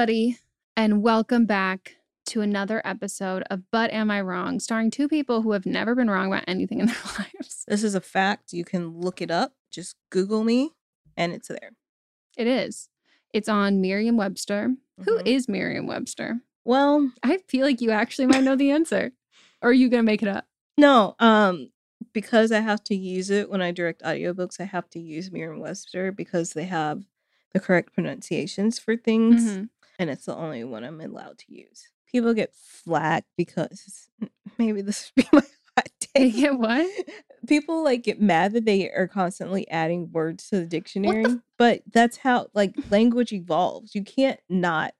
everybody, and welcome back to another episode of But Am I Wrong, starring two people who have never been wrong about anything in their lives. This is a fact. You can look it up. Just Google me, and it's there. It is. It's on Merriam Webster. Who Mhm. is Merriam Webster? Well, I feel like you actually might know the answer. Or are you going to make it up? no, um, because I have to use it when I direct audiobooks, I have to use Merriam-Webster because they have the correct pronunciations for things, Mhm. And it's the only one I'm allowed to use. People get flack because maybe this would be my hot They take. get what? People like get mad that they are constantly adding words to the dictionary, f- but that's how like language evolves. You can't not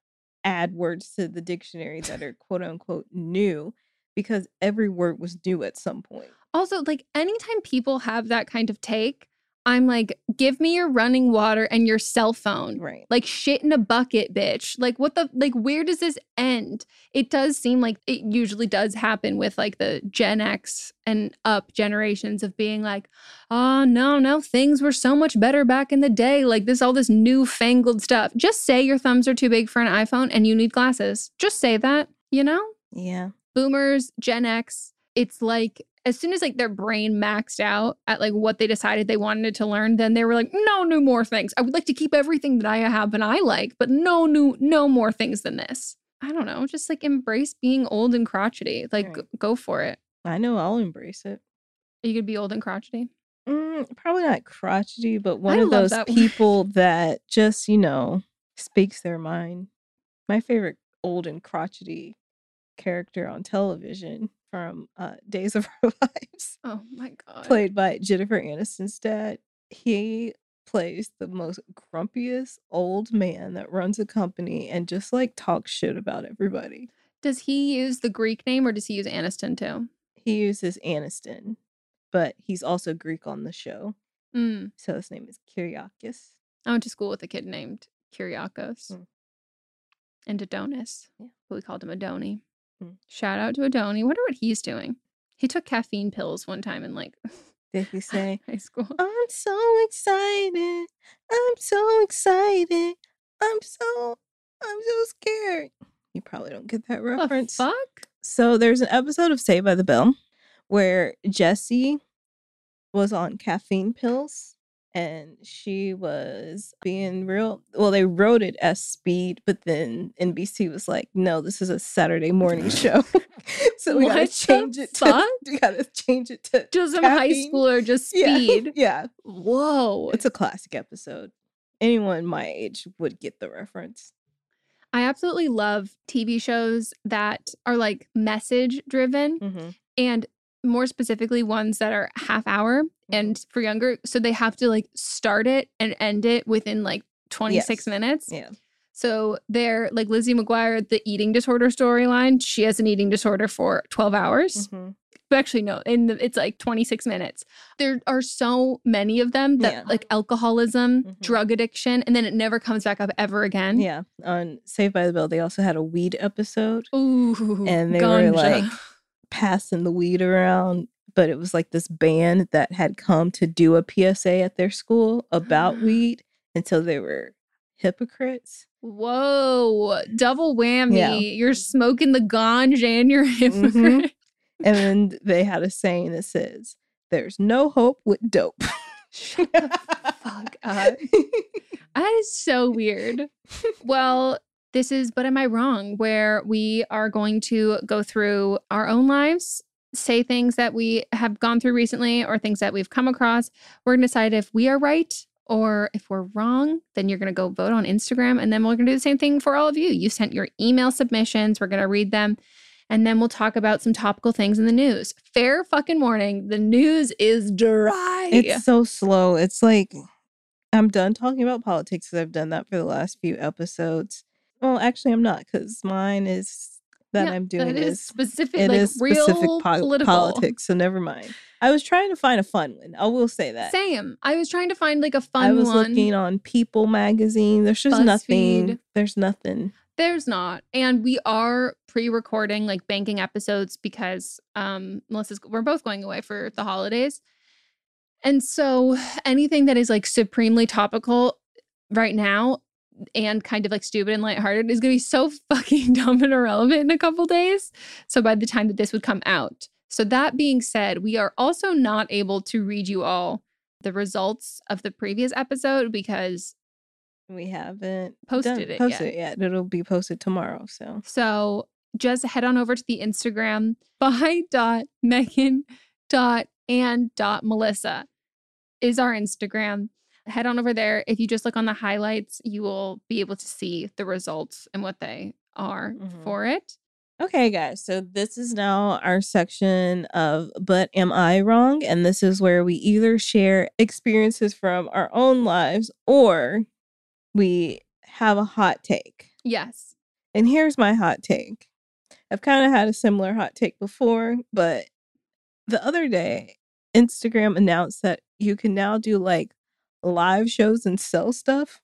add words to the dictionary that are quote unquote new because every word was new at some point. Also, like anytime people have that kind of take, I'm like, give me your running water and your cell phone. Right. Like shit in a bucket, bitch. Like what the like where does this end? It does seem like it usually does happen with like the Gen X and up generations of being like, oh no, no, things were so much better back in the day. Like this all this newfangled stuff. Just say your thumbs are too big for an iPhone and you need glasses. Just say that, you know? Yeah. boomers, Gen X, it's like as soon as like their brain maxed out at like what they decided they wanted to learn, then they were like, no new more things. I would like to keep everything that I have and I like, but no new no more things than this. I don't know, just like embrace being old and crotchety. Like Right. go for it. I know I'll embrace it. You could be old and crotchety. Mm, probably not crotchety, but one I of those that people that just, you know, speaks their mind. My favorite old and crotchety character on television from uh, Days of Our Lives, Oh my god. played by Jennifer Aniston's dad. He plays the most grumpiest old man that runs a company and just like talks shit about everybody. Does he use the Greek name or does he use Aniston too? He uses Aniston, but he's also Greek on the show. Mm. So his name is Kiriakis. I went to school with a kid named Kyriakos Mm. and Adonis. Yeah. But we called him Adoni. Mm. Shout out to Adoni. Wonder what he's doing. He took caffeine pills one time in like Did he say, high school. I'm so excited. I'm so excited. I'm so I'm so scared. You probably don't get that The reference. fuck? So there's an episode of Saved by the Bell where Jessie was on caffeine pills and she was being real well they wrote it as speed but then NBC was like no this is a Saturday morning show so we gotta change it to we gotta change it to Just some high schooler, just speed. yeah Whoa. it's a classic episode. Anyone my age would get the reference. I absolutely love TV shows that are like message driven Mm-hmm. and more specifically ones that are half hour. And for younger. So they have to like start it and end it within like 26 Yes. minutes. Yeah. So they're like Lizzie McGuire, the eating disorder storyline. She has an eating disorder for 12 hours. Mhm. But actually, no, in the, it's like 26 minutes. There are so many of them that Yeah. like alcoholism, Mhm. drug addiction, and then it never comes back up ever again. Yeah. On Saved by the Bell, they also had a weed episode Ooh. and they were like passing the weed around. But it was like this band that had come to do a PSA at their school about weed. And so they were hypocrites. Whoa, double whammy. Yeah. You're smoking the ganja mm-hmm. and you're a hypocrite. And then they had a saying that says, There's no hope with dope. Shut the fuck up. That is so weird. Well, this is But Am I Wrong? where we are going to go through our own lives, say things that we have gone through recently or things that we've come across. We're going to decide if we are right or if we're wrong. Then you're going to go vote on Instagram. And then we're going to do the same thing for all of you. You sent your email submissions, we're going to read them. And then we'll talk about some topical things in the news. Fair fucking warning the news is dry. It's so slow. It's like I'm done talking about politics because I've done that for the last few episodes. Well, actually, I'm not because mine is that Yeah, I'm doing that is is specific, it like is real specific po- political. politics. So never mind. I was trying to find a fun one. I will say that. Same. I was trying to find like a fun I was one. looking on People magazine. There's just nothing. BuzzFeed. There's nothing. There's not. And we are pre-recording like banking episodes because um Melissa's we're both going away for the holidays. And so anything that is like supremely topical right now and kind of like stupid and lighthearted is going to be so fucking dumb and irrelevant in a couple days. So by the time that this would come out. So that being said, we are also not able to read you all the results of the previous episode because We haven't Posted done- it Posted yet. it yet. It'll be posted tomorrow. So So just head on over to the Instagram by dot Megan dot and dot Melissa is our Instagram. Head on over there. If you just look on the highlights, you will be able to see the results and what they are Mhm. for it. Okay, guys. So this is now our section of But Am I Wrong? And this is where we either share experiences from our own lives or we have a hot take. Yes. And here's my hot take. I've kind of had a similar hot take before, but the other day, Instagram announced that you can now do like live shows and sell stuff.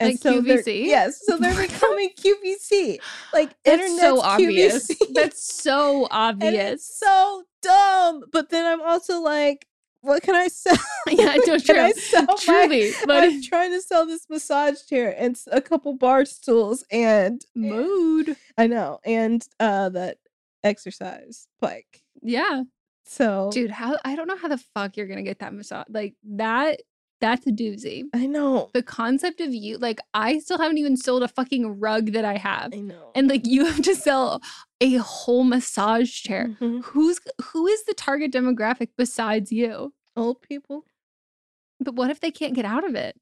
Like they're- QVC? Yes. So they're becoming QVC. Like That's so obvious. QVC. That's so And obvious. so dumb. But then I'm also like, what can I sell? Yeah, no, What can I sell my- Truly. But I'm trying to sell this massage chair and a couple bar stools and mood. I know, and uh that exercise bike. Yeah. So Dude, how I don't know how the fuck you're gonna get that massage. Like that, that's a doozy. I know, the concept of you like i still haven't even sold a fucking rug that i have I know. and like you have to sell a whole massage chair Mhm. who's who is the target demographic besides you Old people. but what if they can't get out of it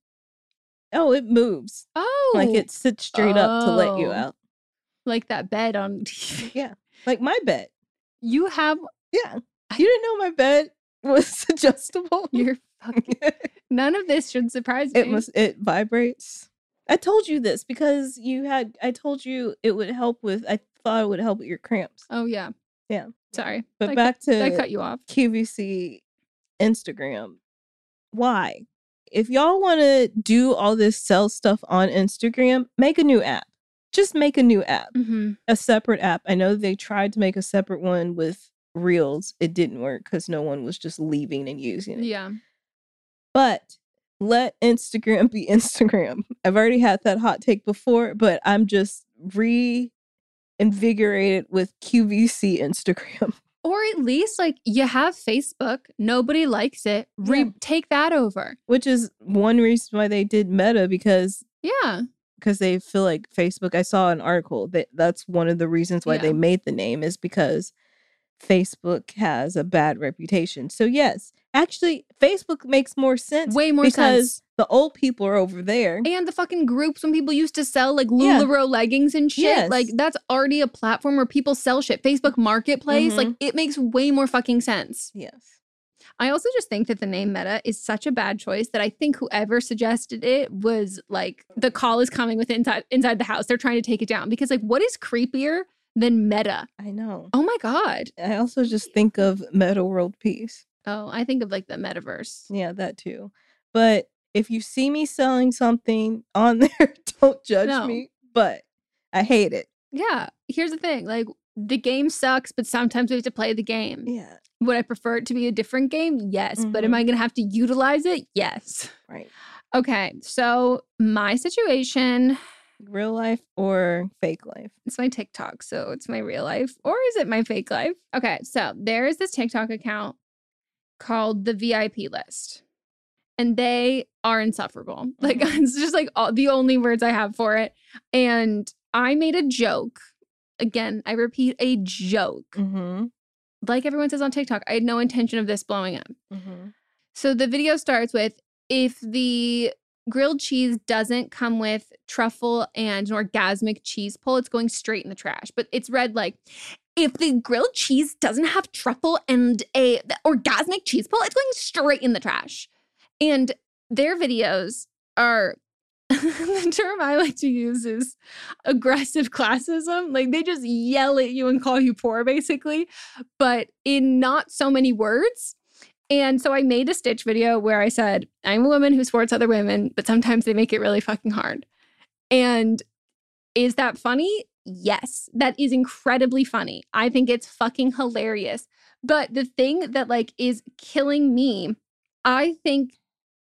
Oh, it moves oh like it sits straight up to let you Oh. out. like that bed on tv Yeah, like my bed. you have Yeah, you didn't know my bed was adjustable. your fucking none of this should surprise me. it must it vibrates. I told you this because you had i told you it would help with i thought it would help with your cramps. Oh yeah. Yeah. sorry. But I back cut, to i cut you off. Qvc instagram. Why? If y'all want to do all this sell stuff on instagram make a new app. Just make a new app. Hmm a separate app. I know they tried to make a separate one with reels it didn't work because no one was just leaving and using it yeah But let Instagram be Instagram. I've already had that hot take before, but I'm just reinvigorated with QVC Instagram. or at least like you have facebook nobody likes it Re- Yeah. take that over Which is one reason why they did Meta because yeah because they feel like Facebook. I saw an article that that's one of the reasons why Yeah. they made the name is because Facebook has a bad reputation. So yes, actually Facebook makes more sense way more because sense the old people are over there. and the fucking groups when people used to sell like Yeah. Leggings and shit, like that's already a platform where people sell shit. Facebook Marketplace, like Mhm. it makes way more fucking sense. Yes. I also just think that the name Meta is such a bad choice that I think whoever suggested it was like the call is coming with inside inside the house. They're trying to take it down because like what is creepier than Meta? I know. Oh my god. I also just think of Metta World Peace. Oh, I think of like the metaverse. Yeah, that too. But if you see me selling something on there, don't judge No. me. But I hate it. Yeah. Here's the thing, like the game sucks, but sometimes we have to play the game. Yeah. Would I prefer it to be a different game? Yes. But am Mhm. I going to have to utilize it? Yes. Right. Okay. So, my situation, Real life or fake life. it's my TikTok. So, it's my real life or is it my fake life? Okay. So, there is this TikTok account called the VIP list. And they are insufferable. Like, Mhm. it's just like all, the only words I have for it. And I made a joke. Again, I repeat a joke. Mm-hmm. Like everyone says on TikTok, I had no intention of this blowing up. Mm-hmm. So the video starts with if the grilled cheese doesn't come with truffle and an orgasmic cheese pull, it's going straight in the trash. But it's read like if the grilled cheese doesn't have truffle and a orgasmic cheese pull, it's going straight in the trash. And their videos are the term I like to use is aggressive classism. Like they just yell at you and call you poor, basically, but in not so many words. And so I made a Stitch video where I said, I'm a woman who supports other women, but sometimes they make it really fucking hard. And is that funny? Yes, that is incredibly funny. I think it's fucking hilarious. But the thing that like is killing me, I think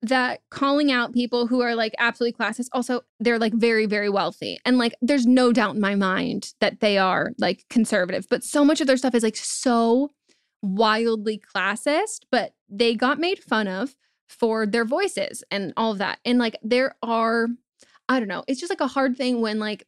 that calling out people who are like absolutely classist also they're like very very wealthy and like there's no doubt in my mind that they are like conservative but so much of their stuff is like so wildly classist but they got made fun of for their voices and all of that. And like there are i don't know it's just like a hard thing when like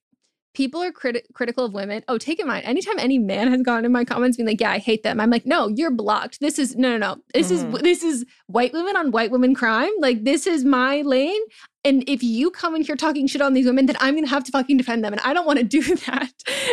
people are criti- critical of women. Oh, take in mind, anytime any man has gone in my comments being like, "Yeah, I hate them," I'm like, "No, you're blocked. This is no, no, no. This mm-hmm. is this is white women on white women crime. Like this is my lane. And if you come in here talking shit on these women, then I'm gonna have to fucking defend them, and I don't want to do that.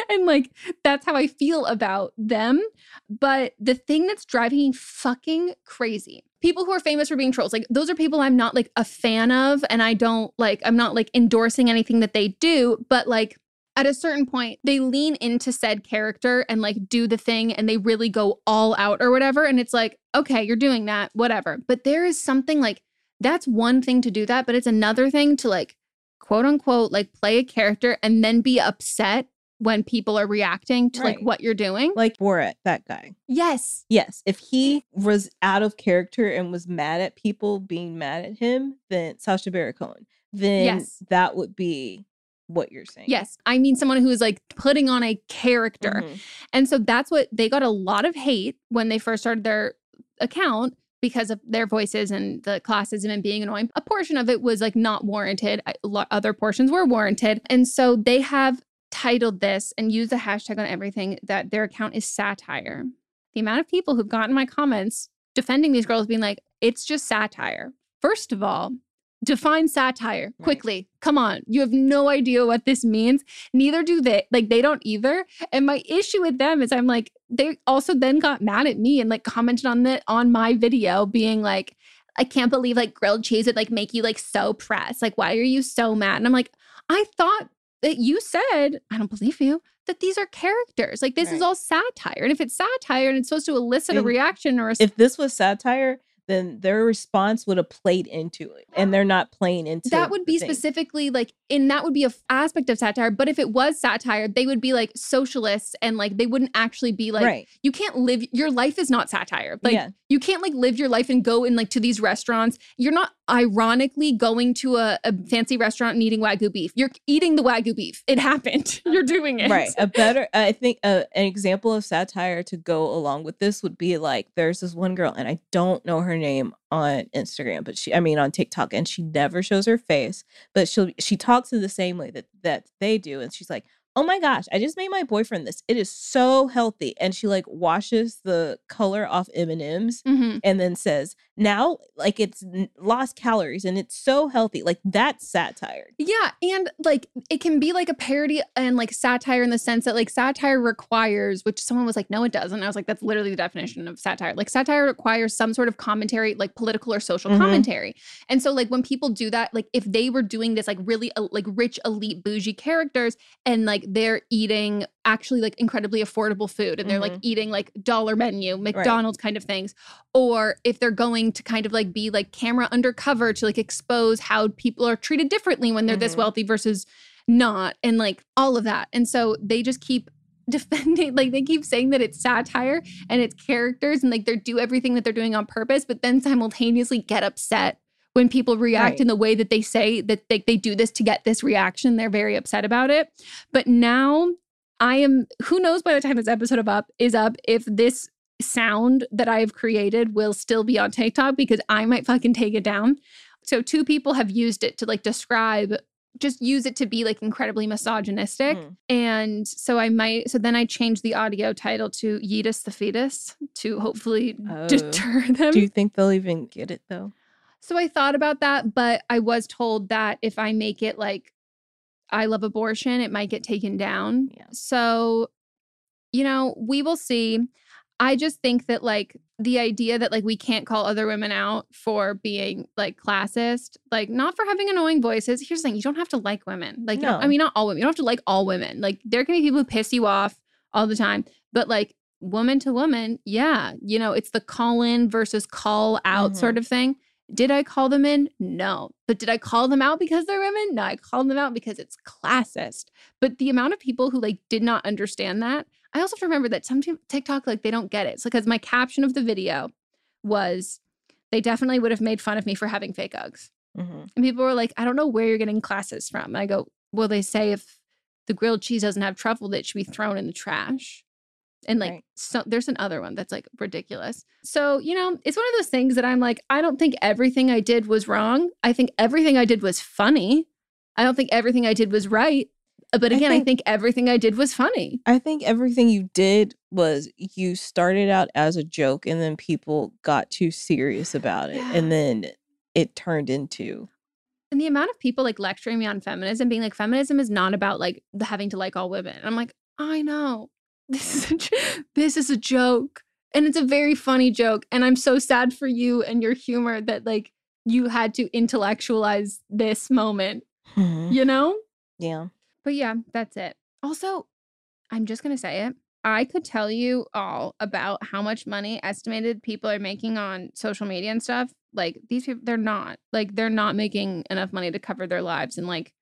and like that's how I feel about them. But the thing that's driving me fucking crazy people who are famous for being trolls like those are people i'm not like a fan of and i don't like i'm not like endorsing anything that they do but like at a certain point, they lean into said character and like do the thing and they really go all out or whatever. And it's like, okay, you're doing that, whatever. But there is something like that's one thing to do that, but it's another thing to like quote unquote like play a character and then be upset when people are reacting to right. like what you're doing. Like Borat, that guy. Yes. Yes. If he was out of character and was mad at people being mad at him, then Sacha Baron Cohen, then yes. that would be what you're saying. Yes. I mean someone who is like putting on a character. Mm-hmm. And so that's what they got a lot of hate when they first started their account because of their voices and the classism and being annoying. A portion of it was like not warranted. Other portions were warranted. And so they have titled this and used the hashtag on everything that their account is satire. The amount of people who've gotten my comments defending these girls being like, it's just satire. First of all, define satire quickly. Right. Come on. You have no idea what this means. Neither do they. Like, they don't either. And my issue with them is I'm like, they also then got mad at me and like commented on the on my video being like, I can't believe like grilled cheese would like make you like so pressed. Like, why are you so mad? And I'm like, I thought that you said, I don't believe you, that these are characters. Like this right. is all satire. And if it's satire and it's supposed to elicit and a reaction or a if this was satire, then their response would have played into it and they're not playing into that would be thing. specifically like and that would be a f- aspect of satire but if it was satire they would be like socialists and like they wouldn't actually be like right. you can't live your life is not satire like yeah. you can't like live your life and go in like to these restaurants you're not ironically going to a, a fancy restaurant and eating wagyu beef. You're eating the wagyu beef. It happened. You're doing it. Right. A better i think uh, an example of satire to go along with this would be like there's this one girl and i don't know her name on Instagram, but she I mean on TikTok and she never shows her face, but she'll she talks in the same way that that they do and she's like, "Oh my gosh, I just made my boyfriend this. It is so healthy." And she like washes the color off M&Ms mm-hmm. and then says, "Now like it's lost calories and it's so healthy." Like that's satire. Yeah, and like it can be like a parody and like satire in the sense that like satire requires, which someone was like, "No, it doesn't." I was like, "That's literally the definition of satire." Like satire requires some sort of commentary, like political or social mm-hmm. commentary. And so like when people do that, like if they were doing this like really uh, like rich elite bougie characters and like they're eating actually like incredibly affordable food and they're mm-hmm. like eating like dollar menu McDonald's right. kind of things or if they're going to kind of like be like camera undercover to like expose how people are treated differently when they're mm-hmm. this wealthy versus not and like all of that. And so they just keep defending like they keep saying that it's satire and it's characters and like they do everything that they're doing on purpose but then simultaneously get upset when people react right. in the way that they say that they, they do this to get this reaction they're very upset about it but now i am who knows by the time this episode of up is up if this sound that i've created will still be on tiktok because i might fucking take it down so two people have used it to like describe just use it to be like incredibly misogynistic. Mm. And so I might, so then I changed the audio title to Yeetus the Fetus to hopefully oh. deter them. Do you think they'll even get it though? So I thought about that, but I was told that if I make it like I love abortion, it might get taken down. Yeah. So, you know, we will see. I just think that like the idea that like we can't call other women out for being like classist, like not for having annoying voices. Here's the thing: you don't have to like women. Like, don't- I mean, not all women. You don't have to like all women. Like, there can be people who piss you off all the time, but like woman to woman, yeah, you know, it's the call in versus call out Mhm. sort of thing. Did I call them in? No. But did I call them out because they're women? No, I called them out because it's classist. But the amount of people who like did not understand that, I also have to remember that sometimes TikTok, like they don't get it. So because my caption of the video was they definitely would have made fun of me for having fake Uggs. Mhm. And people were like, I don't know where you're getting classes from. And I go, Well, they say if the grilled cheese doesn't have truffle, that it should be thrown in the trash. And like, Right. so there's another one that's like ridiculous. So, you know, it's one of those things that I'm like, I don't think everything I did was wrong. I think everything I did was funny. I don't think everything I did was right. Uh, But again, I think- think everything I did was funny. I think everything you did was you started out as a joke and then people got too serious about it. Yeah. And then it turned into And the amount of people like lecturing me on feminism, being like, feminism is not about like having to like all women. And I'm like, I know. This is a, j- this is a joke. And it's a very funny joke. And I'm so sad for you and your humor that like you had to intellectualize this moment, Mhm. you know? yeah. But yeah, that's it. Also, I'm just going to say it. I could tell you all about how much money estimated people are making on social media and stuff. Like these people, they're not. Like they're not making enough money to cover their lives and like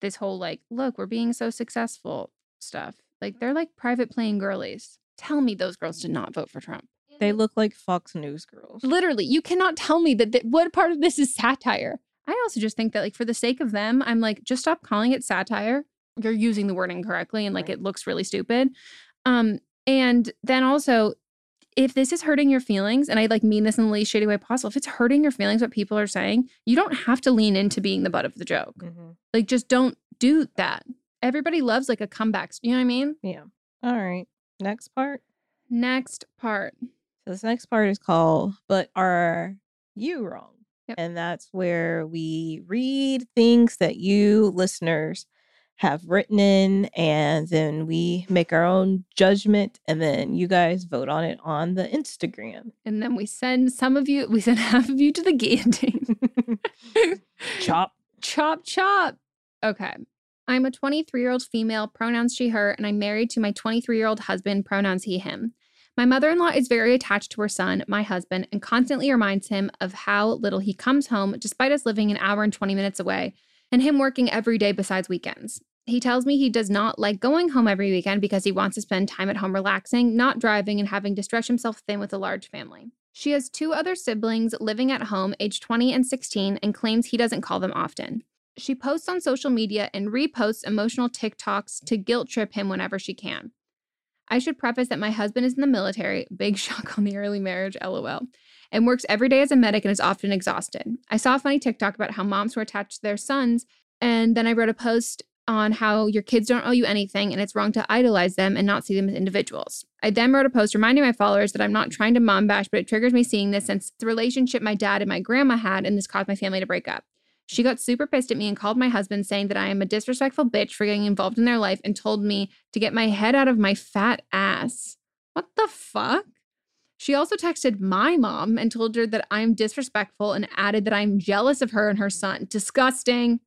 this whole like, look, we're being so successful stuff. Like they're like private playing girlies. Tell me those girls did not vote for Trump. They look like Fox News girls. Literally, you cannot tell me that, that what part of this is satire. I also just think that like for the sake of them, I'm like just stop calling it satire. You're using the word incorrectly and like Right. it looks really stupid. Um and then also if this is hurting your feelings and I like mean this in the least shady way possible, if it's hurting your feelings what people are saying, you don't have to lean into being the butt of the joke. Mhm. Like just don't do that. Everybody loves like a comeback. You know what I mean? Yeah. All right. Next part. Next part. So this next part is called But Are You Wrong? Yep. And that's where we read things that you listeners have written in and then we make our own judgment and then you guys vote on it on the Instagram. And then we send some of you, we send half of you to the guillotine. Chop. Chop, chop. Okay. I'm a 23 year old female, pronouns she, her, and I'm married to my 23 year old husband, pronouns he, him. My mother in law is very attached to her son, my husband, and constantly reminds him of how little he comes home, despite us living an hour and 20 minutes away, and him working every day besides weekends. He tells me he does not like going home every weekend because he wants to spend time at home relaxing, not driving, and having to stretch himself thin with a large family. She has two other siblings living at home, age 20 and 16, and claims he doesn't call them often. She posts on social media and reposts emotional TikToks to guilt trip him whenever she can. I should preface that my husband is in the military, big shock on the early marriage, lol, and works every day as a medic and is often exhausted. I saw a funny TikTok about how moms were attached to their sons, and then I wrote a post on how your kids don't owe you anything and it's wrong to idolize them and not see them as individuals. I then wrote a post reminding my followers that I'm not trying to mom bash, but it triggers me seeing this since the relationship my dad and my grandma had, and this caused my family to break up. She got super pissed at me and called my husband, saying that I am a disrespectful bitch for getting involved in their life and told me to get my head out of my fat ass. What the fuck? She also texted my mom and told her that I'm disrespectful and added that I'm jealous of her and her son. Disgusting.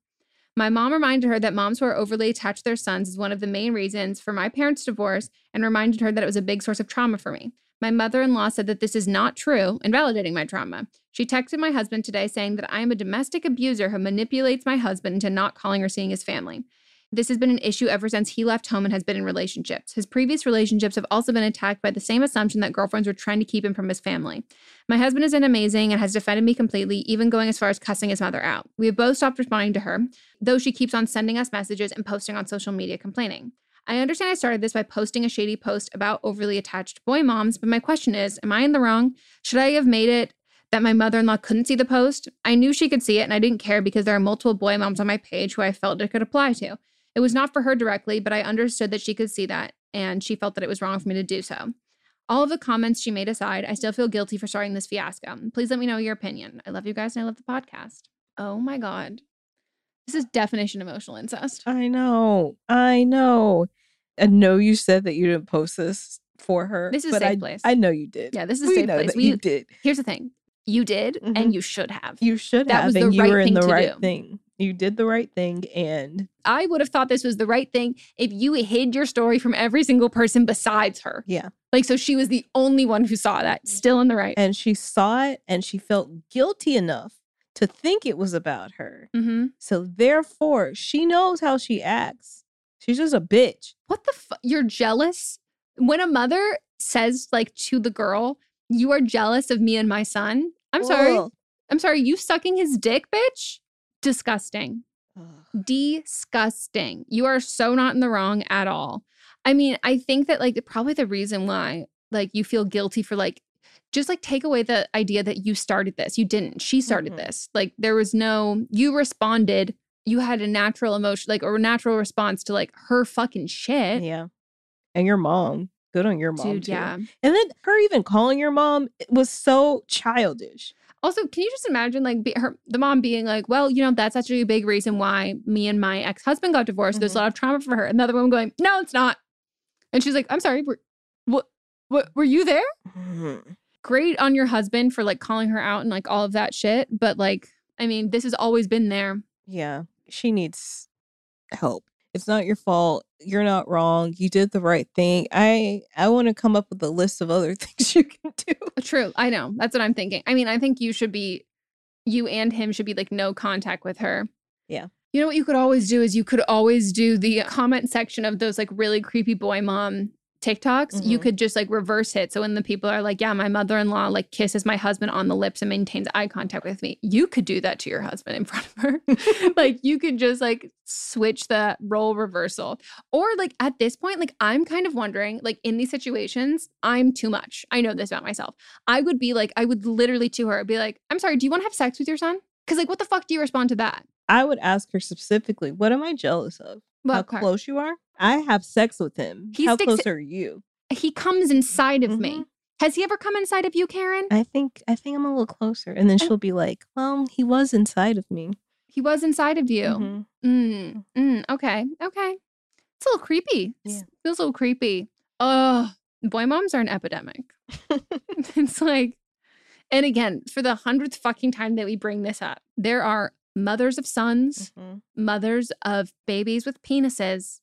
My mom reminded her that moms who are overly attached to their sons is one of the main reasons for my parents' divorce and reminded her that it was a big source of trauma for me. My mother in law said that this is not true, invalidating my trauma. She texted my husband today saying that I am a domestic abuser who manipulates my husband into not calling or seeing his family. This has been an issue ever since he left home and has been in relationships. His previous relationships have also been attacked by the same assumption that girlfriends were trying to keep him from his family. My husband has been amazing and has defended me completely, even going as far as cussing his mother out. We have both stopped responding to her, though she keeps on sending us messages and posting on social media complaining. I understand I started this by posting a shady post about overly attached boy moms, but my question is Am I in the wrong? Should I have made it that my mother in law couldn't see the post? I knew she could see it and I didn't care because there are multiple boy moms on my page who I felt it could apply to. It was not for her directly, but I understood that she could see that and she felt that it was wrong for me to do so. All of the comments she made aside, I still feel guilty for starting this fiasco. Please let me know your opinion. I love you guys and I love the podcast. Oh my God. This is definition emotional incest. I know. I know. I know you said that you didn't post this for her. This is a safe I, place. I know you did. Yeah, this is a safe place. We- you did. Here's the thing. You did Mhm. and you should have. You should That have, was the you right were in thing the to right do. thing. You did the right thing, and I would have thought this was the right thing if you hid your story from every single person besides her. yeah, Like, so she was the only one who saw that, still in the right. and she saw it, and she felt guilty enough to think it was about her. hmm So therefore, she knows how she acts. She's just a bitch. What the fuck? You're jealous? When a mother says, like, to the girl, you are jealous of me and my son. I'm sorry. I'm sorry. You sucking his dick, bitch? Disgusting. Ugh. disgusting. You are so not in the wrong at all. I mean, I think that like probably the reason why like you feel guilty for like just like take away the idea that you started this. You didn't. She started Mhm. this. Like there was no you responded. You had a natural emotion like or a natural response to like her fucking shit. Yeah, and your mom. Good on your mom, Dude, too. yeah. And then her even calling your mom was so childish. Also, can you just imagine like be, her the mom being like, "Well, you know, that's actually a big reason why me and my ex-husband got divorced. There's a Mhm. lot of trauma for her." Another woman going, "No, it's not." And she's like, "I'm sorry. Were, what were you there?" Mhm. Great on your husband for like calling her out and like all of that shit, but like I mean, this has always been there. Yeah, she needs help. It's not your fault. You're not wrong. You did the right thing. I I want to come up with a list of other things you can do. True. I know. That's what I'm thinking. I mean, I think you should be you and him should be like no contact with her. Yeah. You know what you could always do is you could always do the comment section of those like really creepy boy mom TikToks. You Mhm. could just like reverse it. So when the people are like, yeah, my mother in law like kisses my husband on the lips and maintains eye contact with me, you could do that to your husband in front of her. like you could just like switch the role reversal. Or like at this point, like I'm kind of wondering, like in these situations, I'm too much. I know this about myself. I would be like, I would literally to her be like, I'm sorry, do you want to have sex with your son? Because like, what the fuck do you respond to that? I would ask her specifically, what am I jealous of? Well, How okay. close you are? I have sex with him. He How close are you? He comes inside of me. Mhm. Has he ever come inside of you, Karen? I think I think I'm a little closer. And then she'll be like, Well, he was inside of me. He was inside of you. Mhm. Mm, mm, okay. Okay. It's a little creepy. Yeah. Feels a little creepy. Oh, boy moms are an epidemic. it's like, and again, for the hundredth fucking time that we bring this up, there are mothers of sons, Mhm. mothers of babies with penises.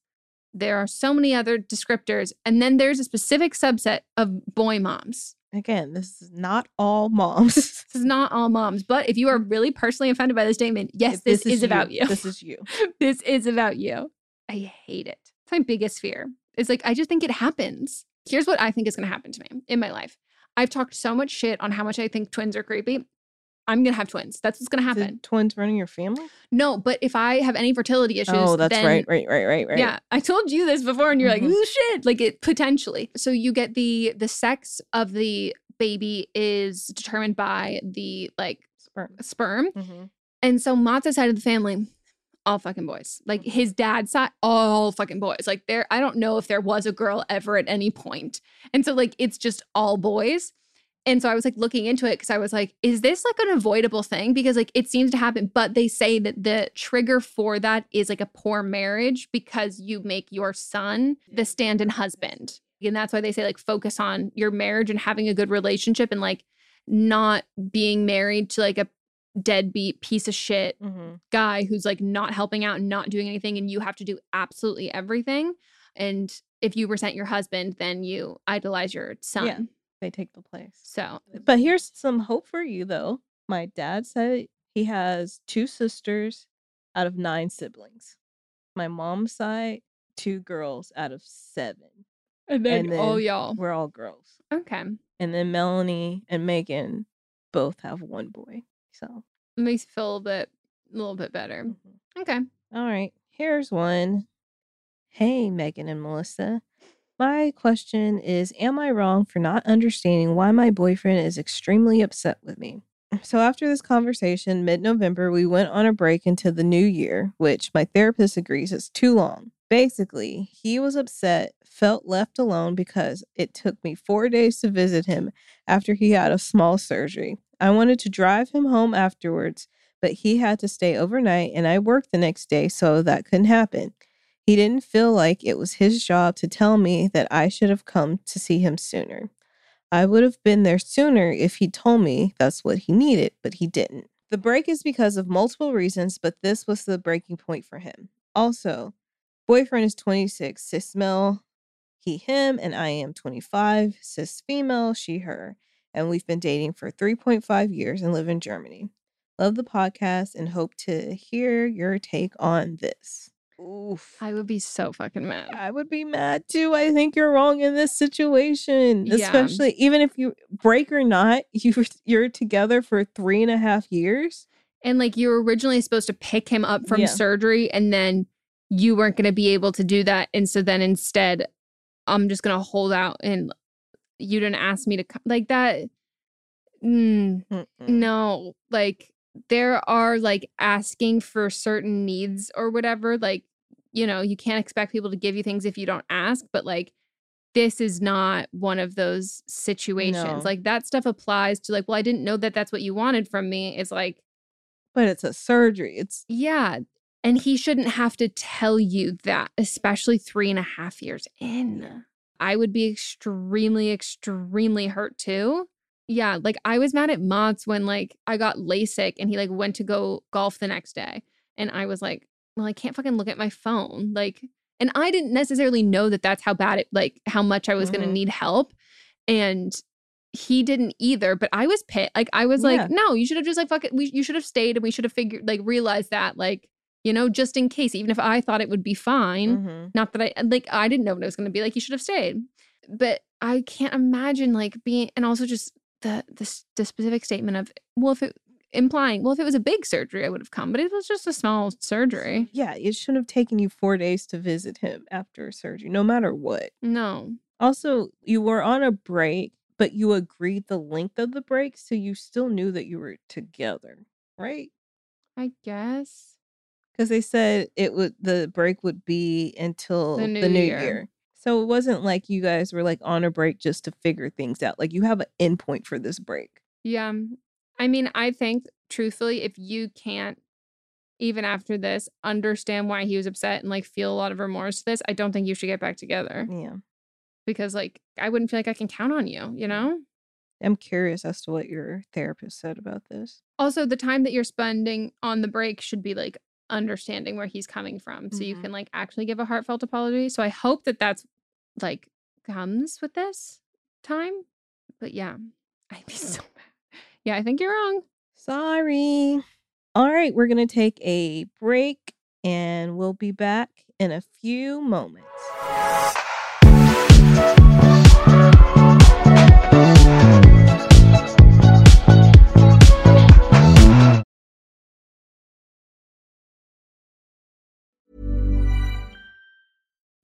There are so many other descriptors. And then there's a specific subset of boy moms. Again, this is not all moms. This is not all moms, but if you are really personally offended by this statement, yes, this, is, about you. This is you. this is about you. I hate it. It's my biggest fear. It's like, I just think it happens. Here's what I think is going to happen to me in my life. I've talked so much shit on how much I think twins are creepy. I'm going to have twins. That's what's going to Did happen. twins running your family? No, but if I have any fertility issues, Oh, that's then, right, right, right, right, right. Yeah, I told you this before, and you're Mhm. like, "Ooh, shit!" Like it potentially. So you get the the sex of the baby is determined by the like Sperm. sperm, Mhm. and so Matza's side of the family, all fucking boys. Like Mhm. his dad's side, all fucking boys. Like there, I don't know if there was a girl ever at any point. And so like it's just all boys. And so I was like looking into it because I was like, is this like an avoidable thing? Because like it seems to happen, but they say that the trigger for that is like a poor marriage because you make your son the stand in husband. And that's why they say like focus on your marriage and having a good relationship and like not being married to like a deadbeat piece of shit Mhm. guy who's like not helping out and not doing anything and you have to do absolutely everything and if you resent your husband then you idolize your son They take the place. so But here's some hope for you, though. My dad said he has two sisters out of nine siblings. My mom's side, two girls out of seven. and then, And all y'all We're all girls. okay And then Melanie and Megan both have one boy. So, makes you feel a little bit a little bit better mhm. okay all right, here's one. Hey, Megan and Melissa. My question is Am I wrong for not understanding why my boyfriend is extremely upset with me? So, after this conversation, mid November, we went on a break into the new year, which my therapist agrees is too long. Basically, he was upset, felt left alone because it took me four days to visit him after he had a small surgery. I wanted to drive him home afterwards, but he had to stay overnight and I worked the next day, so that couldn't happen. He didn't feel like it was his job to tell me that I should have come to see him sooner. I would have been there sooner if he told me that's what he needed, but he didn't. The break is because of multiple reasons, but this was the breaking point for him. Also, boyfriend is 26, cis male, he, him, and I am 25, cis female, she, her. And we've been dating for 3.5 years and live in Germany. Love the podcast and hope to hear your take on this. Oof. I would be so fucking mad. I would be mad too. I think you're wrong in this situation, Yeah. especially even if you break or not, you you're together for three and a half years. And like you were originally supposed to pick him up from Yeah. surgery and then you weren't going to be able to do that. And so then instead, I'm just going to hold out and you didn't ask me to come. Like that. Mm, no, like there are like asking for certain needs or whatever. Like, you know, you can't expect people to give you things if you don't ask, but like, this is not one of those situations. No. Like, that stuff applies to, like, well, I didn't know that that's what you wanted from me. It's like, But it's a surgery. It's yeah. And he shouldn't have to tell you that, especially three and a half years in. I would be extremely, extremely hurt too. Yeah. Like I was mad at Mott's when like I got LASIK and he like went to go golf the next day. And I was like, well, I can't fucking look at my phone. Like, and I didn't necessarily know that that's how bad it, like, how much I was going Mhm. to need help. And he didn't either, but I was pit. Like, I was Yeah. like, no, you should have just like, fuck it. We, you should have stayed and we should have figured, like, realized that, like, you know, just in case, even if I thought it would be fine. Mhm. Not that I, like, I didn't know what it was going to be. Like, you should have stayed. But I can't imagine, like, being, and also just the, the, the specific statement of, well, if it, implying, well, if it was a big surgery, I would have come, but it was just a small surgery. yeah. It shouldn't have taken you four days to visit him after surgery, no matter what. No. Also, you were on a break, but you agreed the length of the break, so you still knew that you were together, right? I guess. Because they said it would the break would be until The the new new, year. year. So it wasn't like you guys were like on a break just to figure things out. Like you have an endpoint for this break. Yeah. I mean, I think truthfully, if you can't, even after this, understand why he was upset and like feel a lot of remorse to this, I don't think you should get back together Yeah. because like I wouldn't feel like I can count on you, you know? I'm curious as to what your therapist said about this. Also, the time that you're spending on the break should be like understanding where he's coming from so you Mhm. can like actually give a heartfelt apology. So I hope that that's like comes with this time. But yeah, I'd be so mad. Yeah, I think you're wrong. Sorry. All right, we're going to take a break and we'll be back in a few moments.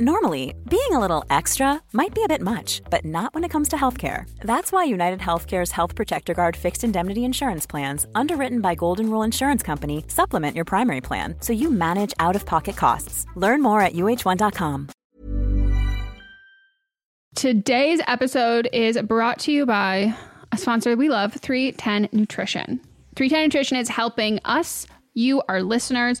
Normally, being a little extra might be a bit much, but not when it comes to healthcare. That's why United Healthcare's Health Protector Guard fixed indemnity insurance plans, underwritten by Golden Rule Insurance Company, supplement your primary plan so you manage out of pocket costs. Learn more at uh1.com. Today's episode is brought to you by a sponsor we love, 310 Nutrition. 310 Nutrition is helping us, you, our listeners,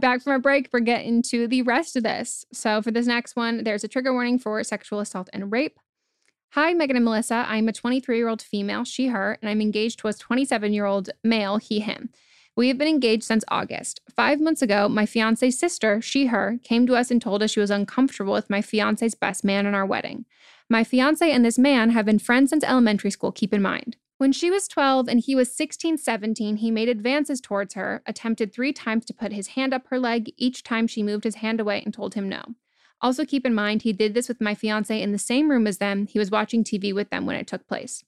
Back from our break. We're getting to the rest of this. So, for this next one, there's a trigger warning for sexual assault and rape. Hi, Megan and Melissa. I'm a 23 year old female, she, her, and I'm engaged to a 27 year old male, he, him. We have been engaged since August. Five months ago, my fiance's sister, she, her, came to us and told us she was uncomfortable with my fiance's best man in our wedding. My fiance and this man have been friends since elementary school, keep in mind. When she was 12 and he was 16, 17, he made advances towards her, attempted three times to put his hand up her leg each time she moved his hand away and told him no. Also, keep in mind, he did this with my fiance in the same room as them. He was watching TV with them when it took place.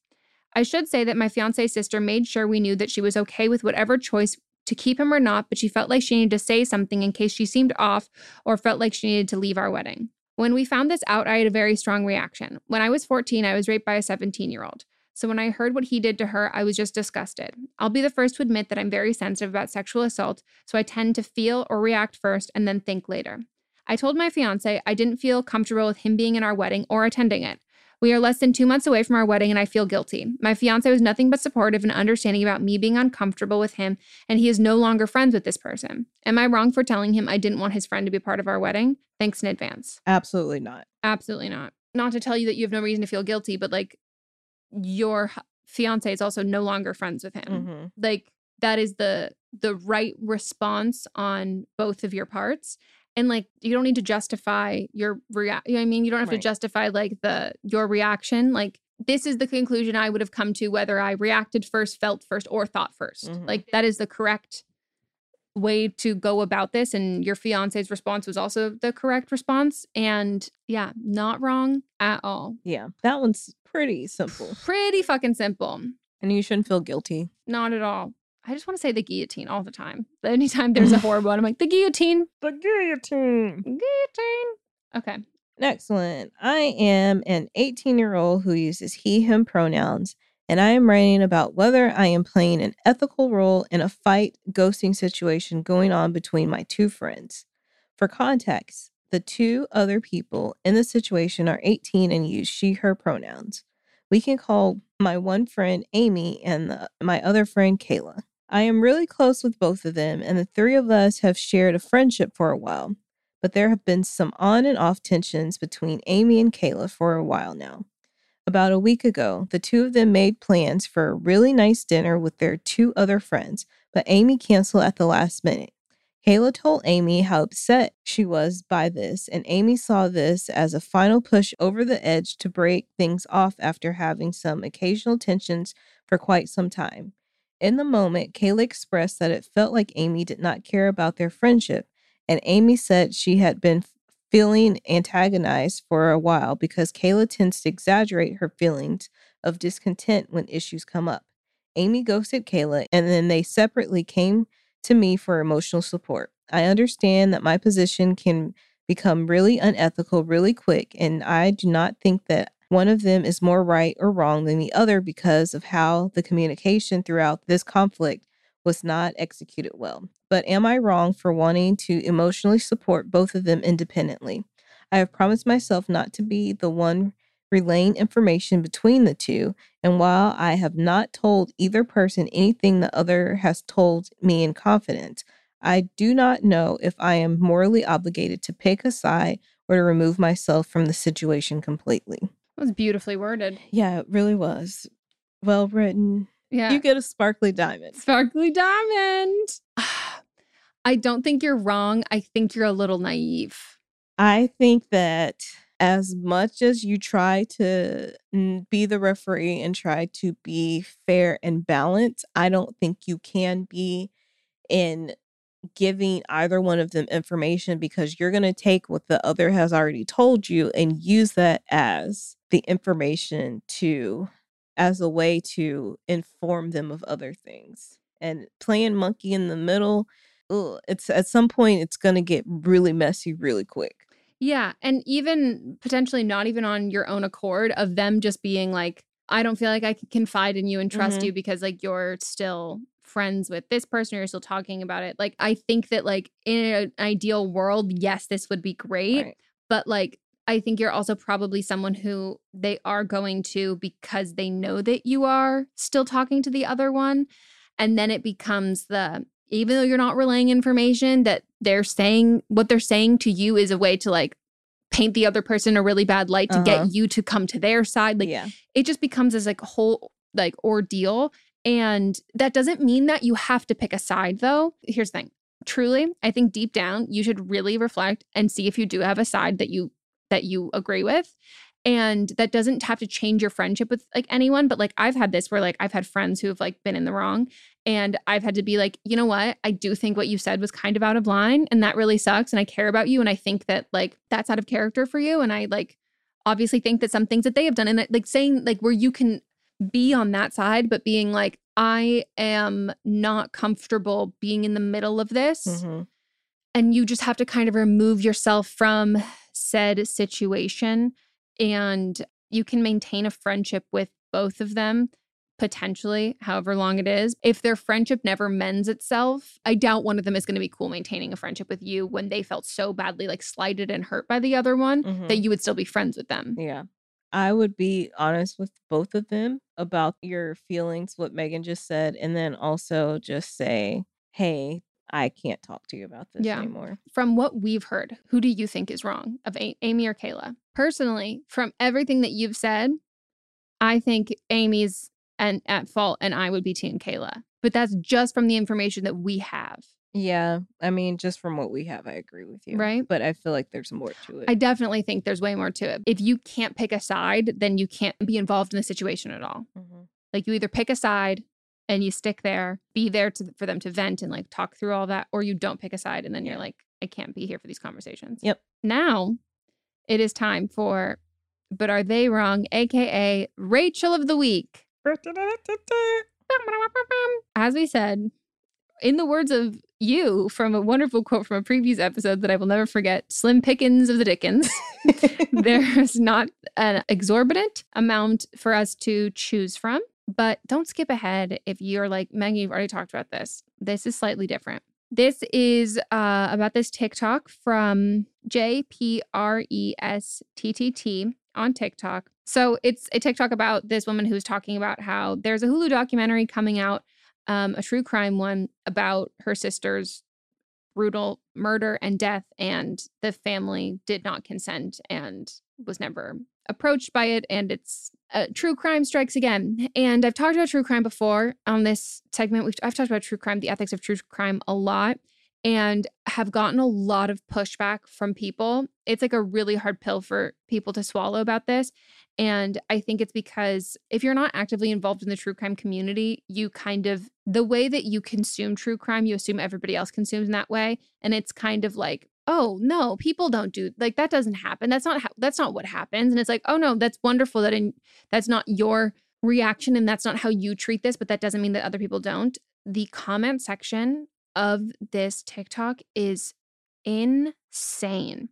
I should say that my fiance's sister made sure we knew that she was okay with whatever choice to keep him or not, but she felt like she needed to say something in case she seemed off or felt like she needed to leave our wedding. When we found this out, I had a very strong reaction. When I was 14, I was raped by a 17 year old. So when I heard what he did to her, I was just disgusted. I'll be the first to admit that I'm very sensitive about sexual assault, so I tend to feel or react first and then think later. I told my fiance I didn't feel comfortable with him being in our wedding or attending it. We are less than two months away from our wedding, and I feel guilty. My fiance was nothing but supportive and understanding about me being uncomfortable with him, and he is no longer friends with this person. Am I wrong for telling him I didn't want his friend to be part of our wedding? Thanks in advance. Absolutely not. Absolutely not. Not to tell you that you have no reason to feel guilty, but like your fiance is also no longer friends with him. Mm-hmm. Like that is the the right response on both of your parts and like you don't need to justify your react you know i mean you don't have right. to justify like the your reaction like this is the conclusion i would have come to whether i reacted first felt first or thought 1st mm-hmm. like that is the correct way to go about this and your fiance's response was also the correct response and yeah not wrong at all yeah that one's pretty simple pretty fucking simple and you shouldn't feel guilty not at all I just want to say the guillotine all the time. Anytime there's a horrible one, I'm like, the guillotine. The guillotine. Guillotine. Okay. Next one. I am an 18 year old who uses he, him pronouns, and I am writing about whether I am playing an ethical role in a fight ghosting situation going on between my two friends. For context, the two other people in the situation are 18 and use she, her pronouns. We can call my one friend Amy and the, my other friend Kayla. I am really close with both of them, and the three of us have shared a friendship for a while. But there have been some on and off tensions between Amy and Kayla for a while now. About a week ago, the two of them made plans for a really nice dinner with their two other friends, but Amy canceled at the last minute. Kayla told Amy how upset she was by this, and Amy saw this as a final push over the edge to break things off after having some occasional tensions for quite some time. In the moment, Kayla expressed that it felt like Amy did not care about their friendship, and Amy said she had been feeling antagonized for a while because Kayla tends to exaggerate her feelings of discontent when issues come up. Amy ghosted Kayla, and then they separately came to me for emotional support. I understand that my position can become really unethical really quick, and I do not think that one of them is more right or wrong than the other because of how the communication throughout this conflict was not executed well. But am I wrong for wanting to emotionally support both of them independently? I have promised myself not to be the one relaying information between the two, and while I have not told either person anything the other has told me in confidence, I do not know if I am morally obligated to pick a side or to remove myself from the situation completely. That was beautifully worded. Yeah, it really was. Well written. Yeah. You get a sparkly diamond. Sparkly diamond. I don't think you're wrong. I think you're a little naive. I think that as much as you try to be the referee and try to be fair and balanced, I don't think you can be in giving either one of them information because you're going to take what the other has already told you and use that as the information to as a way to inform them of other things and playing monkey in the middle ugh, it's at some point it's going to get really messy really quick Yeah. And even potentially not even on your own accord of them just being like, I don't feel like I can confide in you and trust Mhm. you because like you're still friends with this person or you're still talking about it. Like, I think that like in an ideal world, yes, this would be great. Right. But like, I think you're also probably someone who they are going to because they know that you are still talking to the other one. And then it becomes the, even though you're not relaying information, that they're saying what they're saying to you is a way to like paint the other person a really bad light to Uh-huh. get you to come to their side. Like yeah it just becomes this like whole like ordeal. And that doesn't mean that you have to pick a side though. Here's the thing. Truly, I think deep down you should really reflect and see if you do have a side that you that you agree with. And that doesn't have to change your friendship with like anyone, but like I've had this where like I've had friends who have like been in the wrong and I've had to be like, you know what? I do think what you said was kind of out of line and that really sucks and I care about you and I think that like that's out of character for you and I like obviously think that some things that they have done and that, like saying like where you can be on that side but being like I am not comfortable being in the middle of this Mhm. and you just have to kind of remove yourself from said situation and you can maintain a friendship with both of them potentially however long it is if their friendship never mends itself i doubt one of them is going to be cool maintaining a friendship with you when they felt so badly like slighted and hurt by the other one Mhm. that you would still be friends with them Yeah. I would be honest with both of them about your feelings, what Megan just said, and then also just say, hey, I can't talk to you about this Yeah. anymore. from what we've heard, who do you think is wrong of A- Amy or Kayla? Personally, from everything that you've said, I think Amy's and at fault and I would be team Kayla. But that's just from the information that we have. Yeah. I mean, just from what we have, I agree with you. Right. But I feel like there's more to it. I definitely think there's way more to it. If you can't pick a side, then you can't be involved in the situation at all. Mhm. Like you either pick a side and you stick there, be there to, for them to vent and like talk through all that, or you don't pick a side and then you're like, I can't be here for these conversations. Yep. Now it is time for But Are They Wrong? AKA Rachel of the Week. As we said, in the words of you from a wonderful quote from a previous episode that I will never forget, Slim Pickens of the Dickens. There's not an exorbitant amount for us to choose from, but don't skip ahead if you're like, Maggie, you've already talked about this. This is slightly different. This is uh, about this TikTok from J P R E S T T T on TikTok. So it's a TikTok about this woman who's talking about how there's a Hulu documentary coming out, um, a true crime one about her sister's brutal murder and death, and the family did not consent and was never approached by it. And it's uh, true crime strikes again. And I've talked about true crime before on this segment. We've, I've talked about true crime, the ethics of true crime a lot, and have gotten a lot of pushback from people. It's like a really hard pill for people to swallow about this. And I think it's because if you're not actively involved in the true crime community, you kind of, the way that you consume true crime, you assume everybody else consumes in that way. And it's kind of like, oh no, people don't do like that doesn't happen. That's not how, that's not what happens. And it's like, oh no, that's wonderful that in that's not your reaction and that's not how you treat this, but that doesn't mean that other people don't. The comment section of this TikTok is insane.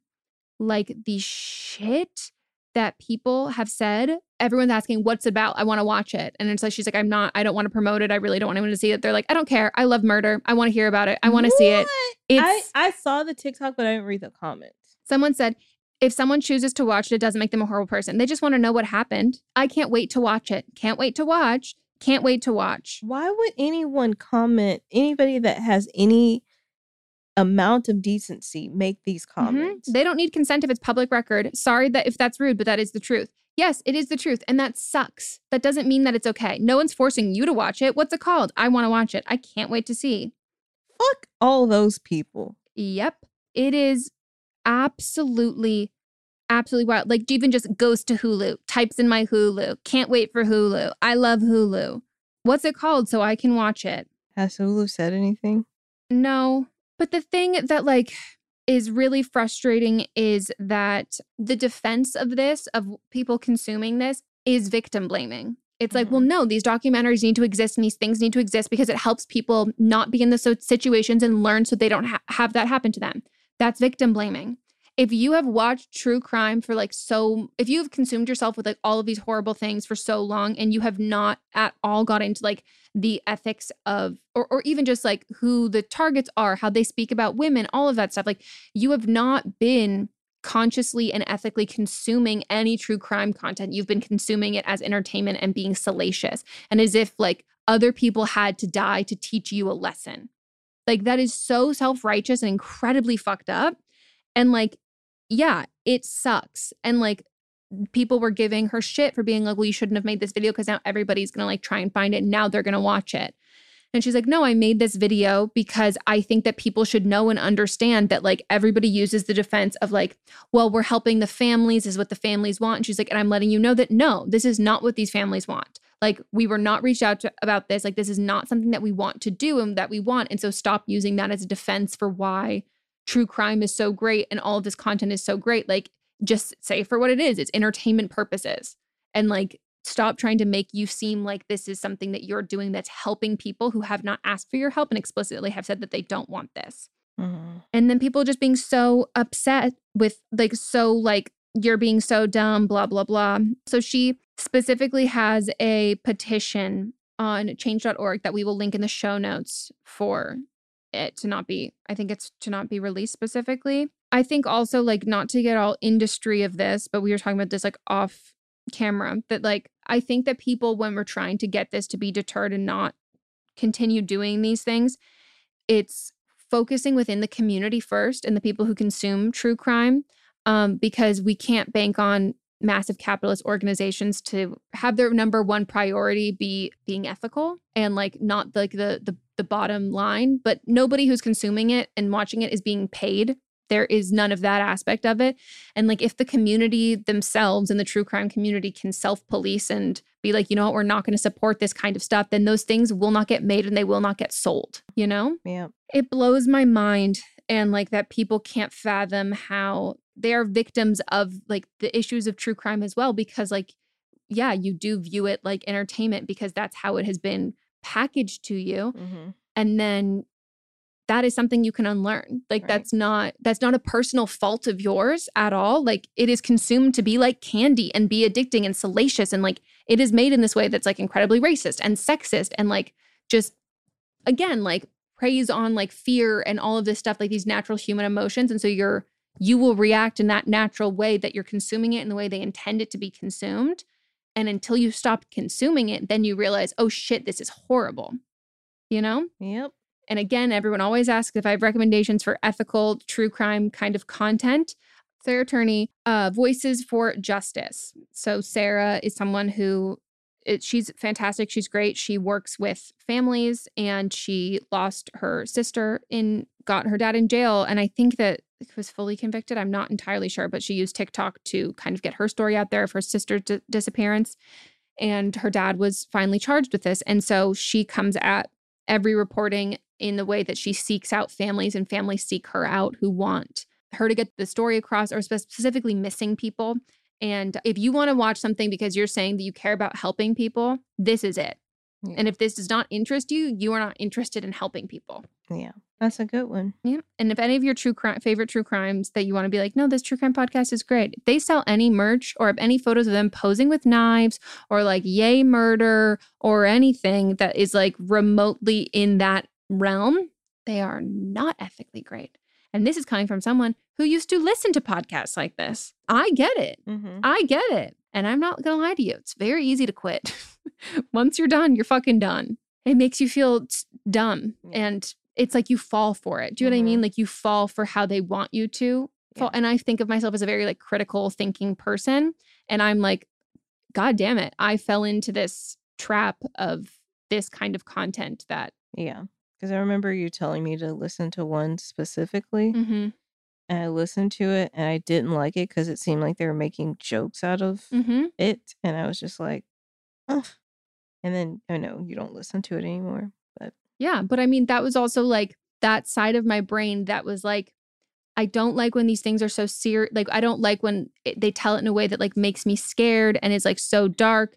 Like the shit that people have said. Everyone's asking, what's about? I want to watch it. And it's like, she's like, I'm not, I don't want to promote it. I really don't want anyone to see it. They're like, I don't care. I love murder. I want to hear about it. I want to see it. It's, I, I saw the TikTok, but I didn't read the comments. someone said, if someone chooses to watch it, it doesn't make them a horrible person. They just want to know what happened. I can't wait to watch it. Can't wait to watch. Can't wait to watch. Why would anyone comment, anybody that has any amount of decency, make these Mhm. comments? They don't need consent if it's public record. Sorry that if that's rude, but that is the truth. Yes, it is the truth. And that sucks. That doesn't mean that it's okay. No one's forcing you to watch it. What's it called? I want to watch it. I can't wait to see. Fuck all those people. Yep. It is absolutely, absolutely wild. Like, even just goes to Hulu, types in my Hulu. Can't wait for Hulu. I love Hulu. What's it called so I can watch it? Has Hulu said anything? No, But the thing that like is really frustrating is that the defense of this, of people consuming this, is victim blaming. It's like, well, mm-hmm. no, these documentaries need to exist and these things need to exist because it helps people not be in the so- situations and learn so they don't ha- have that happen to them. That's victim blaming. If you have watched true crime for like so, if you have consumed yourself with like all of these horrible things for so long and you have not at all got into like the ethics of, or, or even just like who the targets are, how they speak about women, all of that stuff, like you have not been consciously and ethically consuming any true crime content. You've been consuming it as entertainment and being salacious and as if like other people had to die to teach you a lesson. Like that is so self righteous and incredibly fucked up. And like, yeah, it sucks. And like, people were giving her shit for being like, well, you shouldn't have made this video because now everybody's gonna like try and find it. And now they're gonna watch it. And she's like, no, I made this video because I think that people should know and understand that like everybody uses the defense of like, well, we're helping the families, is what the families want. And she's like, and I'm letting you know that no, this is not what these families want. Like, we were not reached out to about this. Like, this is not something that we want to do and that we want. And so stop using that as a defense for why true crime is so great and all of this content is so great. Like, just say for what it is, it's entertainment purposes. And like, stop trying to make you seem like this is something that you're doing that's helping people who have not asked for your help and explicitly have said that they don't want this. Mm-hmm. And then people just being so upset with like so like you're being so dumb blah blah blah. So she specifically has a petition on change.org that we will link in the show notes for it to not be I think it's to not be released specifically. I think also like not to get all industry of this, but we were talking about this like off camera that like I think that people when we're trying to get this to be deterred and not continue doing these things, it's focusing within the community first and the people who consume true crime um, because we can't bank on massive capitalist organizations to have their number one priority be being ethical and like not like the the the bottom line but nobody who's consuming it and watching it is being paid there is none of that aspect of it. And like if the community themselves and the true crime community can self police and be like, you know what, we're not going to support this kind of stuff, then those things will not get made and they will not get sold, you know? Yeah. It blows my mind. And like that people can't fathom how they are victims of like the issues of true crime as well. Because like, yeah, you do view it like entertainment because that's how it has been packaged to you. Mm-hmm. And then that is something you can unlearn like Right. that's not that's not a personal fault of yours at all like it is consumed to be like candy and be addicting and salacious and like it is made in this way that's like incredibly racist and sexist and like just again like preys on like fear and all of this stuff like these natural human emotions and so you're you will react in that natural way that you're consuming it in the way they intend it to be consumed and until you stop consuming it then you realize oh shit this is horrible you know Yep. and again, everyone always asks if I have recommendations for ethical true crime kind of content. Sarah Turney, uh, Voices for Justice. So Sarah is someone who it, she's fantastic. She's great. She works with families, and she lost her sister in got her dad in jail, and I think that was fully convicted. I'm not entirely sure, but she used TikTok to kind of get her story out there of her sister's di- disappearance, and her dad was finally charged with this, and so she comes at every reporting in the way that she seeks out families and families seek her out who want her to get the story across or specifically missing people. And if you want to watch something because you're saying that you care about helping people, this is it. Yeah. And if this does not interest you, you are not interested in helping people. Yeah. That's a good one. Yeah. And if any of your true crime favorite true crimes that you want to be like, no, this true crime podcast is great. If they sell any merch or have any photos of them posing with knives or like yay murder or anything that is like remotely in that realm, they are not ethically great. And this is coming from someone who used to listen to podcasts like this. I get it. Mm-hmm. I get it. And I'm not going to lie to you. It's very easy to quit. Once you're done, you're fucking done. It makes you feel dumb and it's like you fall for it. Do you know what I mean? Like you fall for how they want you to fall. Yeah. And I think of myself as a very like critical thinking person. And I'm like, God damn it. I fell into this trap of this kind of content that Yeah. Because I remember you telling me to listen to one specifically, Mhm, and I listened to it and I didn't like it because it seemed like they were making jokes out of mhm. it. And I was just like, oh. And then I know you don't listen to it anymore, Yeah, but I mean that was also like that side of my brain that was like, I don't like when these things are so serious. Like, I don't like when it, they tell it in a way that like makes me scared and is like so dark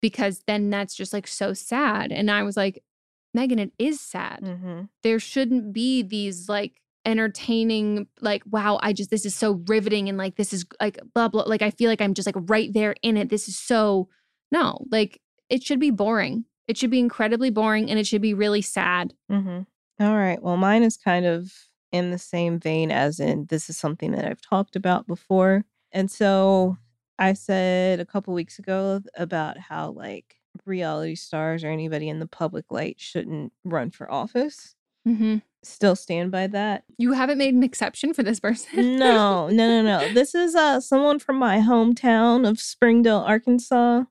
because then that's just like so sad. And I was like, Megan, it is sad. Mm-hmm. There shouldn't be these like entertaining, like, wow, I just, this is so riveting and like, this is like blah, blah. Like, I feel like I'm just like right there in it. This is so, no, like, it should be boring. It should be incredibly boring and it should be really sad. Mm-hmm. All right. Well, mine is kind of in the same vein as in this is something that I've talked about before. And so I said a couple weeks ago about how like reality stars or anybody in the public light shouldn't run for office. Mm-hmm. Still stand by that. You haven't made an exception for this person. no, no, no, no. This is uh someone from my hometown of Springdale, Arkansas.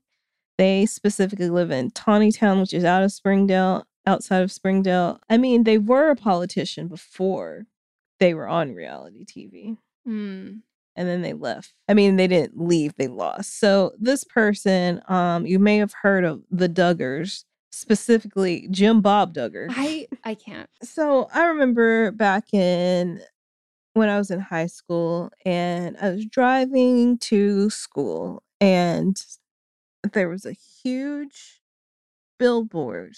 They specifically live in Town, which is out of Springdale, outside of Springdale. I mean, they were a politician before they were on reality TV. Mm. And then they left. I mean, they didn't leave, they lost. So this person, um, you may have heard of the Duggars, specifically Jim Bob Duggar. I I can't. So I remember back in when I was in high school and I was driving to school and there was a huge billboard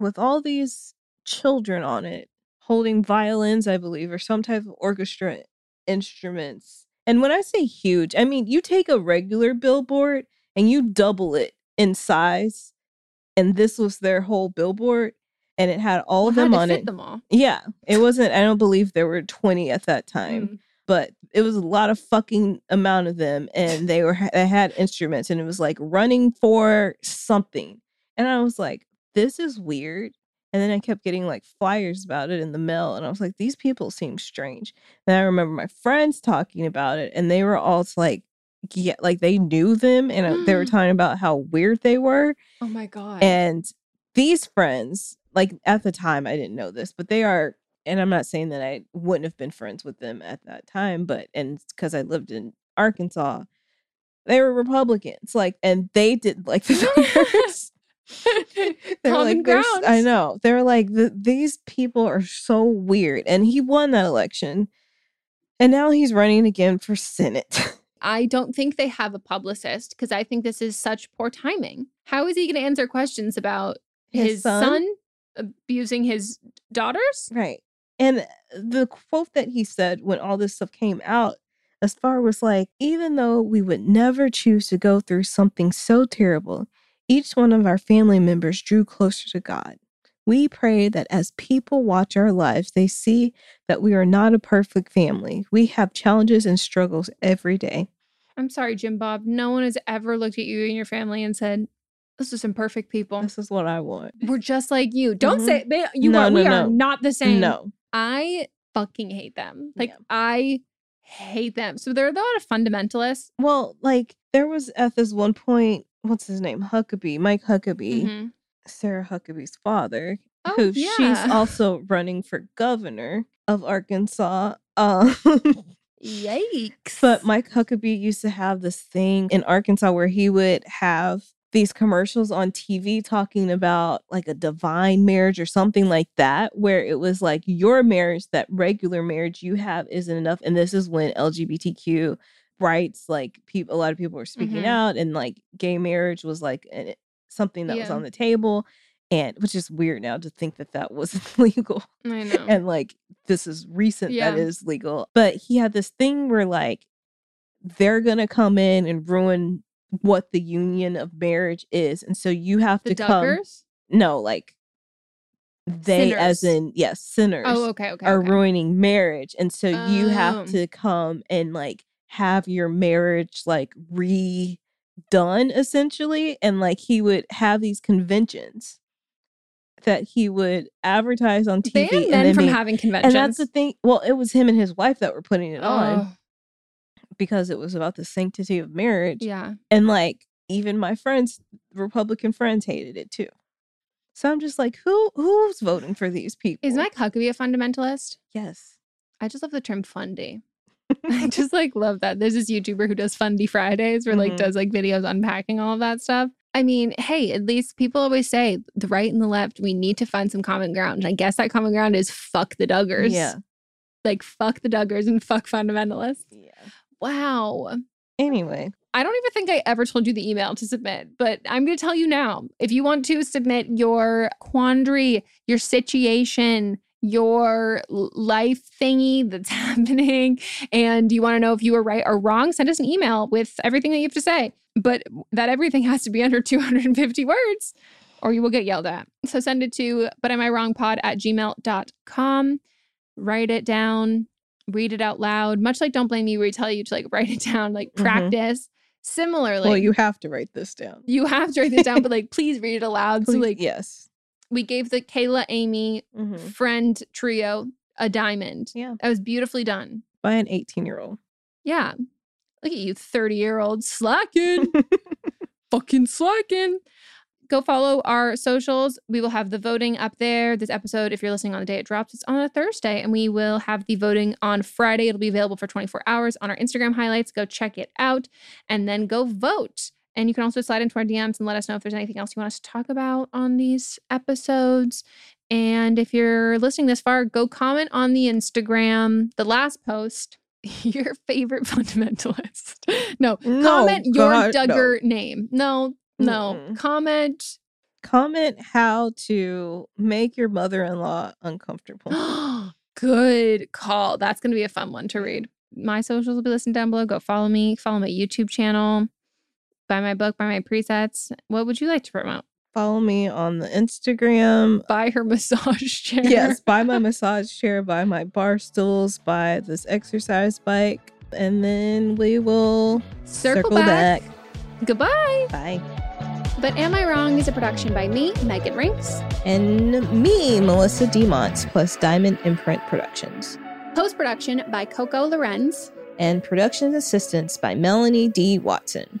with all these children on it holding violins, I believe, or some type of orchestra instruments. And when I say huge, I mean you take a regular billboard and you double it in size. And this was their whole billboard and it had all of them on fit it. Them all. Yeah, it wasn't. I don't believe there were twenty at that time, Mm. But it was a lot of fucking amount of them, and they were they had instruments, and it was like running for something, and I was like, this is weird. And then I kept getting like flyers about it in the mail, and I was like, these people seem strange. And I remember my friends talking about it, and they were all like, yeah, like they knew them, and uh, they were talking about how weird they were. Oh my god. And these friends, like at the time, I didn't know this, but they are, and I'm not saying that I wouldn't have been friends with them at that time, but, and because I lived in Arkansas, they were Republicans, like, and they did like the Duggars. they were Common like, I know. They're like, "Th- these people are so weird. And he won that election. And now he's running again for Senate. I don't think they have a publicist because I think this is such poor timing. How is he going to answer questions about his, son? abusing his daughters? Right. And the quote that he said when all this stuff came out, as far was like, even though we would never choose to go through something so terrible, each one of our family members drew closer to God. We pray that as people watch our lives, they see that we are not a perfect family. We have challenges and struggles every day. I'm sorry, Jim Bob. No one has ever looked at you and your family and said, "This is some perfect people. This is what I want. We're just like you." Don't Mhm. say they, you No, are. no, we are not the same. No. I fucking hate them. Like Yeah. I hate them. So there are a lot of fundamentalists. Well, like there was at this one point, what's his name? Huckabee, Mike Huckabee. Mhm. Sarah Huckabee's father, Oh, who yeah. she's also running for governor of Arkansas. Um, Yikes! but Mike Huckabee used to have this thing in Arkansas where he would have these commercials on TV talking about like a divine marriage or something like that, where it was like your marriage, that regular marriage you have isn't enough. And this is when LGBTQ rights, like people, a lot of people were speaking Mhm. out, and like gay marriage was like an, something that was on the table. And which is weird now to think that that wasn't legal I know. and like this is recent Yeah. that is legal but he had this thing where like they're gonna come in and ruin what the union of marriage is and so you have the to come Duggars. no like they as in yes sinners Oh, okay, okay. are okay. ruining marriage and so you Oh. have to come and like have your marriage like redone essentially and like he would have these conventions that he would advertise on TV Ban and men then from make- having conventions. and that's the thing well it was him and his wife that were putting it on Oh, because it was about the sanctity of marriage yeah. and like even my friends republican friends hated it too so i'm just like who who's voting for these people Is Mike Huckabee a fundamentalist? yes I just love the term fundy. I just like love that. There's this YouTuber who does Fundy Fridays where like Mhm. does like videos unpacking all of that stuff. I mean, hey, at least people always say the right and the left, we need to find some common ground. And I guess that common ground is fuck the Duggars. Yeah. Like fuck the Duggars and fuck fundamentalists. Yeah. Wow. Anyway, I don't even think I ever told you the email to submit, but I'm going to tell you now. If you want to submit your quandary, your situation, your life thingy that's happening, and you want to know if you were right or wrong, send us an email with everything that you have to say. But that everything has to be under 250 words or you will get yelled at. So send it to but am I wrong pod at gmail.com. Write it down, read it out loud, much like Don't Blame Me, where we tell you to like write it down, like Mhm. practice. Similarly, well, you have to write this down. you have to write this down, but like please read it aloud. So Please- like yes. we gave the Kayla Amy Mhm. friend trio a diamond. Yeah. That was beautifully done. By an 18 year old. Yeah. Look at you, 30 year old slacking. fucking slacking. Go follow our socials. We will have the voting up there. This episode, if you're listening on the day it drops, it's on a Thursday, and we will have the voting on Friday. It'll be available for 24 hours on our Instagram highlights. Go check it out and then go vote. And you can also slide into our DMs and let us know if there's anything else you want us to talk about on these episodes. And if you're listening this far, go comment on the Instagram, the last post, your favorite fundamentalist. No, No, comment your God, no. Duggar name. No, no. Mm-mm. Comment. Comment how to make your mother in law uncomfortable. Good call. That's going to be a fun one to mm-hmm. read. My socials will be listed down below. Go follow me. Follow my YouTube channel. Buy my book. Buy my presets. What would you like to promote? Follow me on the Instagram. Buy her massage chair. Yes, buy my massage chair, buy my bar stools, buy this exercise bike, and then we will Circle, back. Goodbye. Bye. But Am I Wrong is a production by me, Megan Rienks. And me, Melissa Demont, plus Diamond Imprint Productions. Post production by Coco Lorenz. And production assistance by Melanie D. Watson.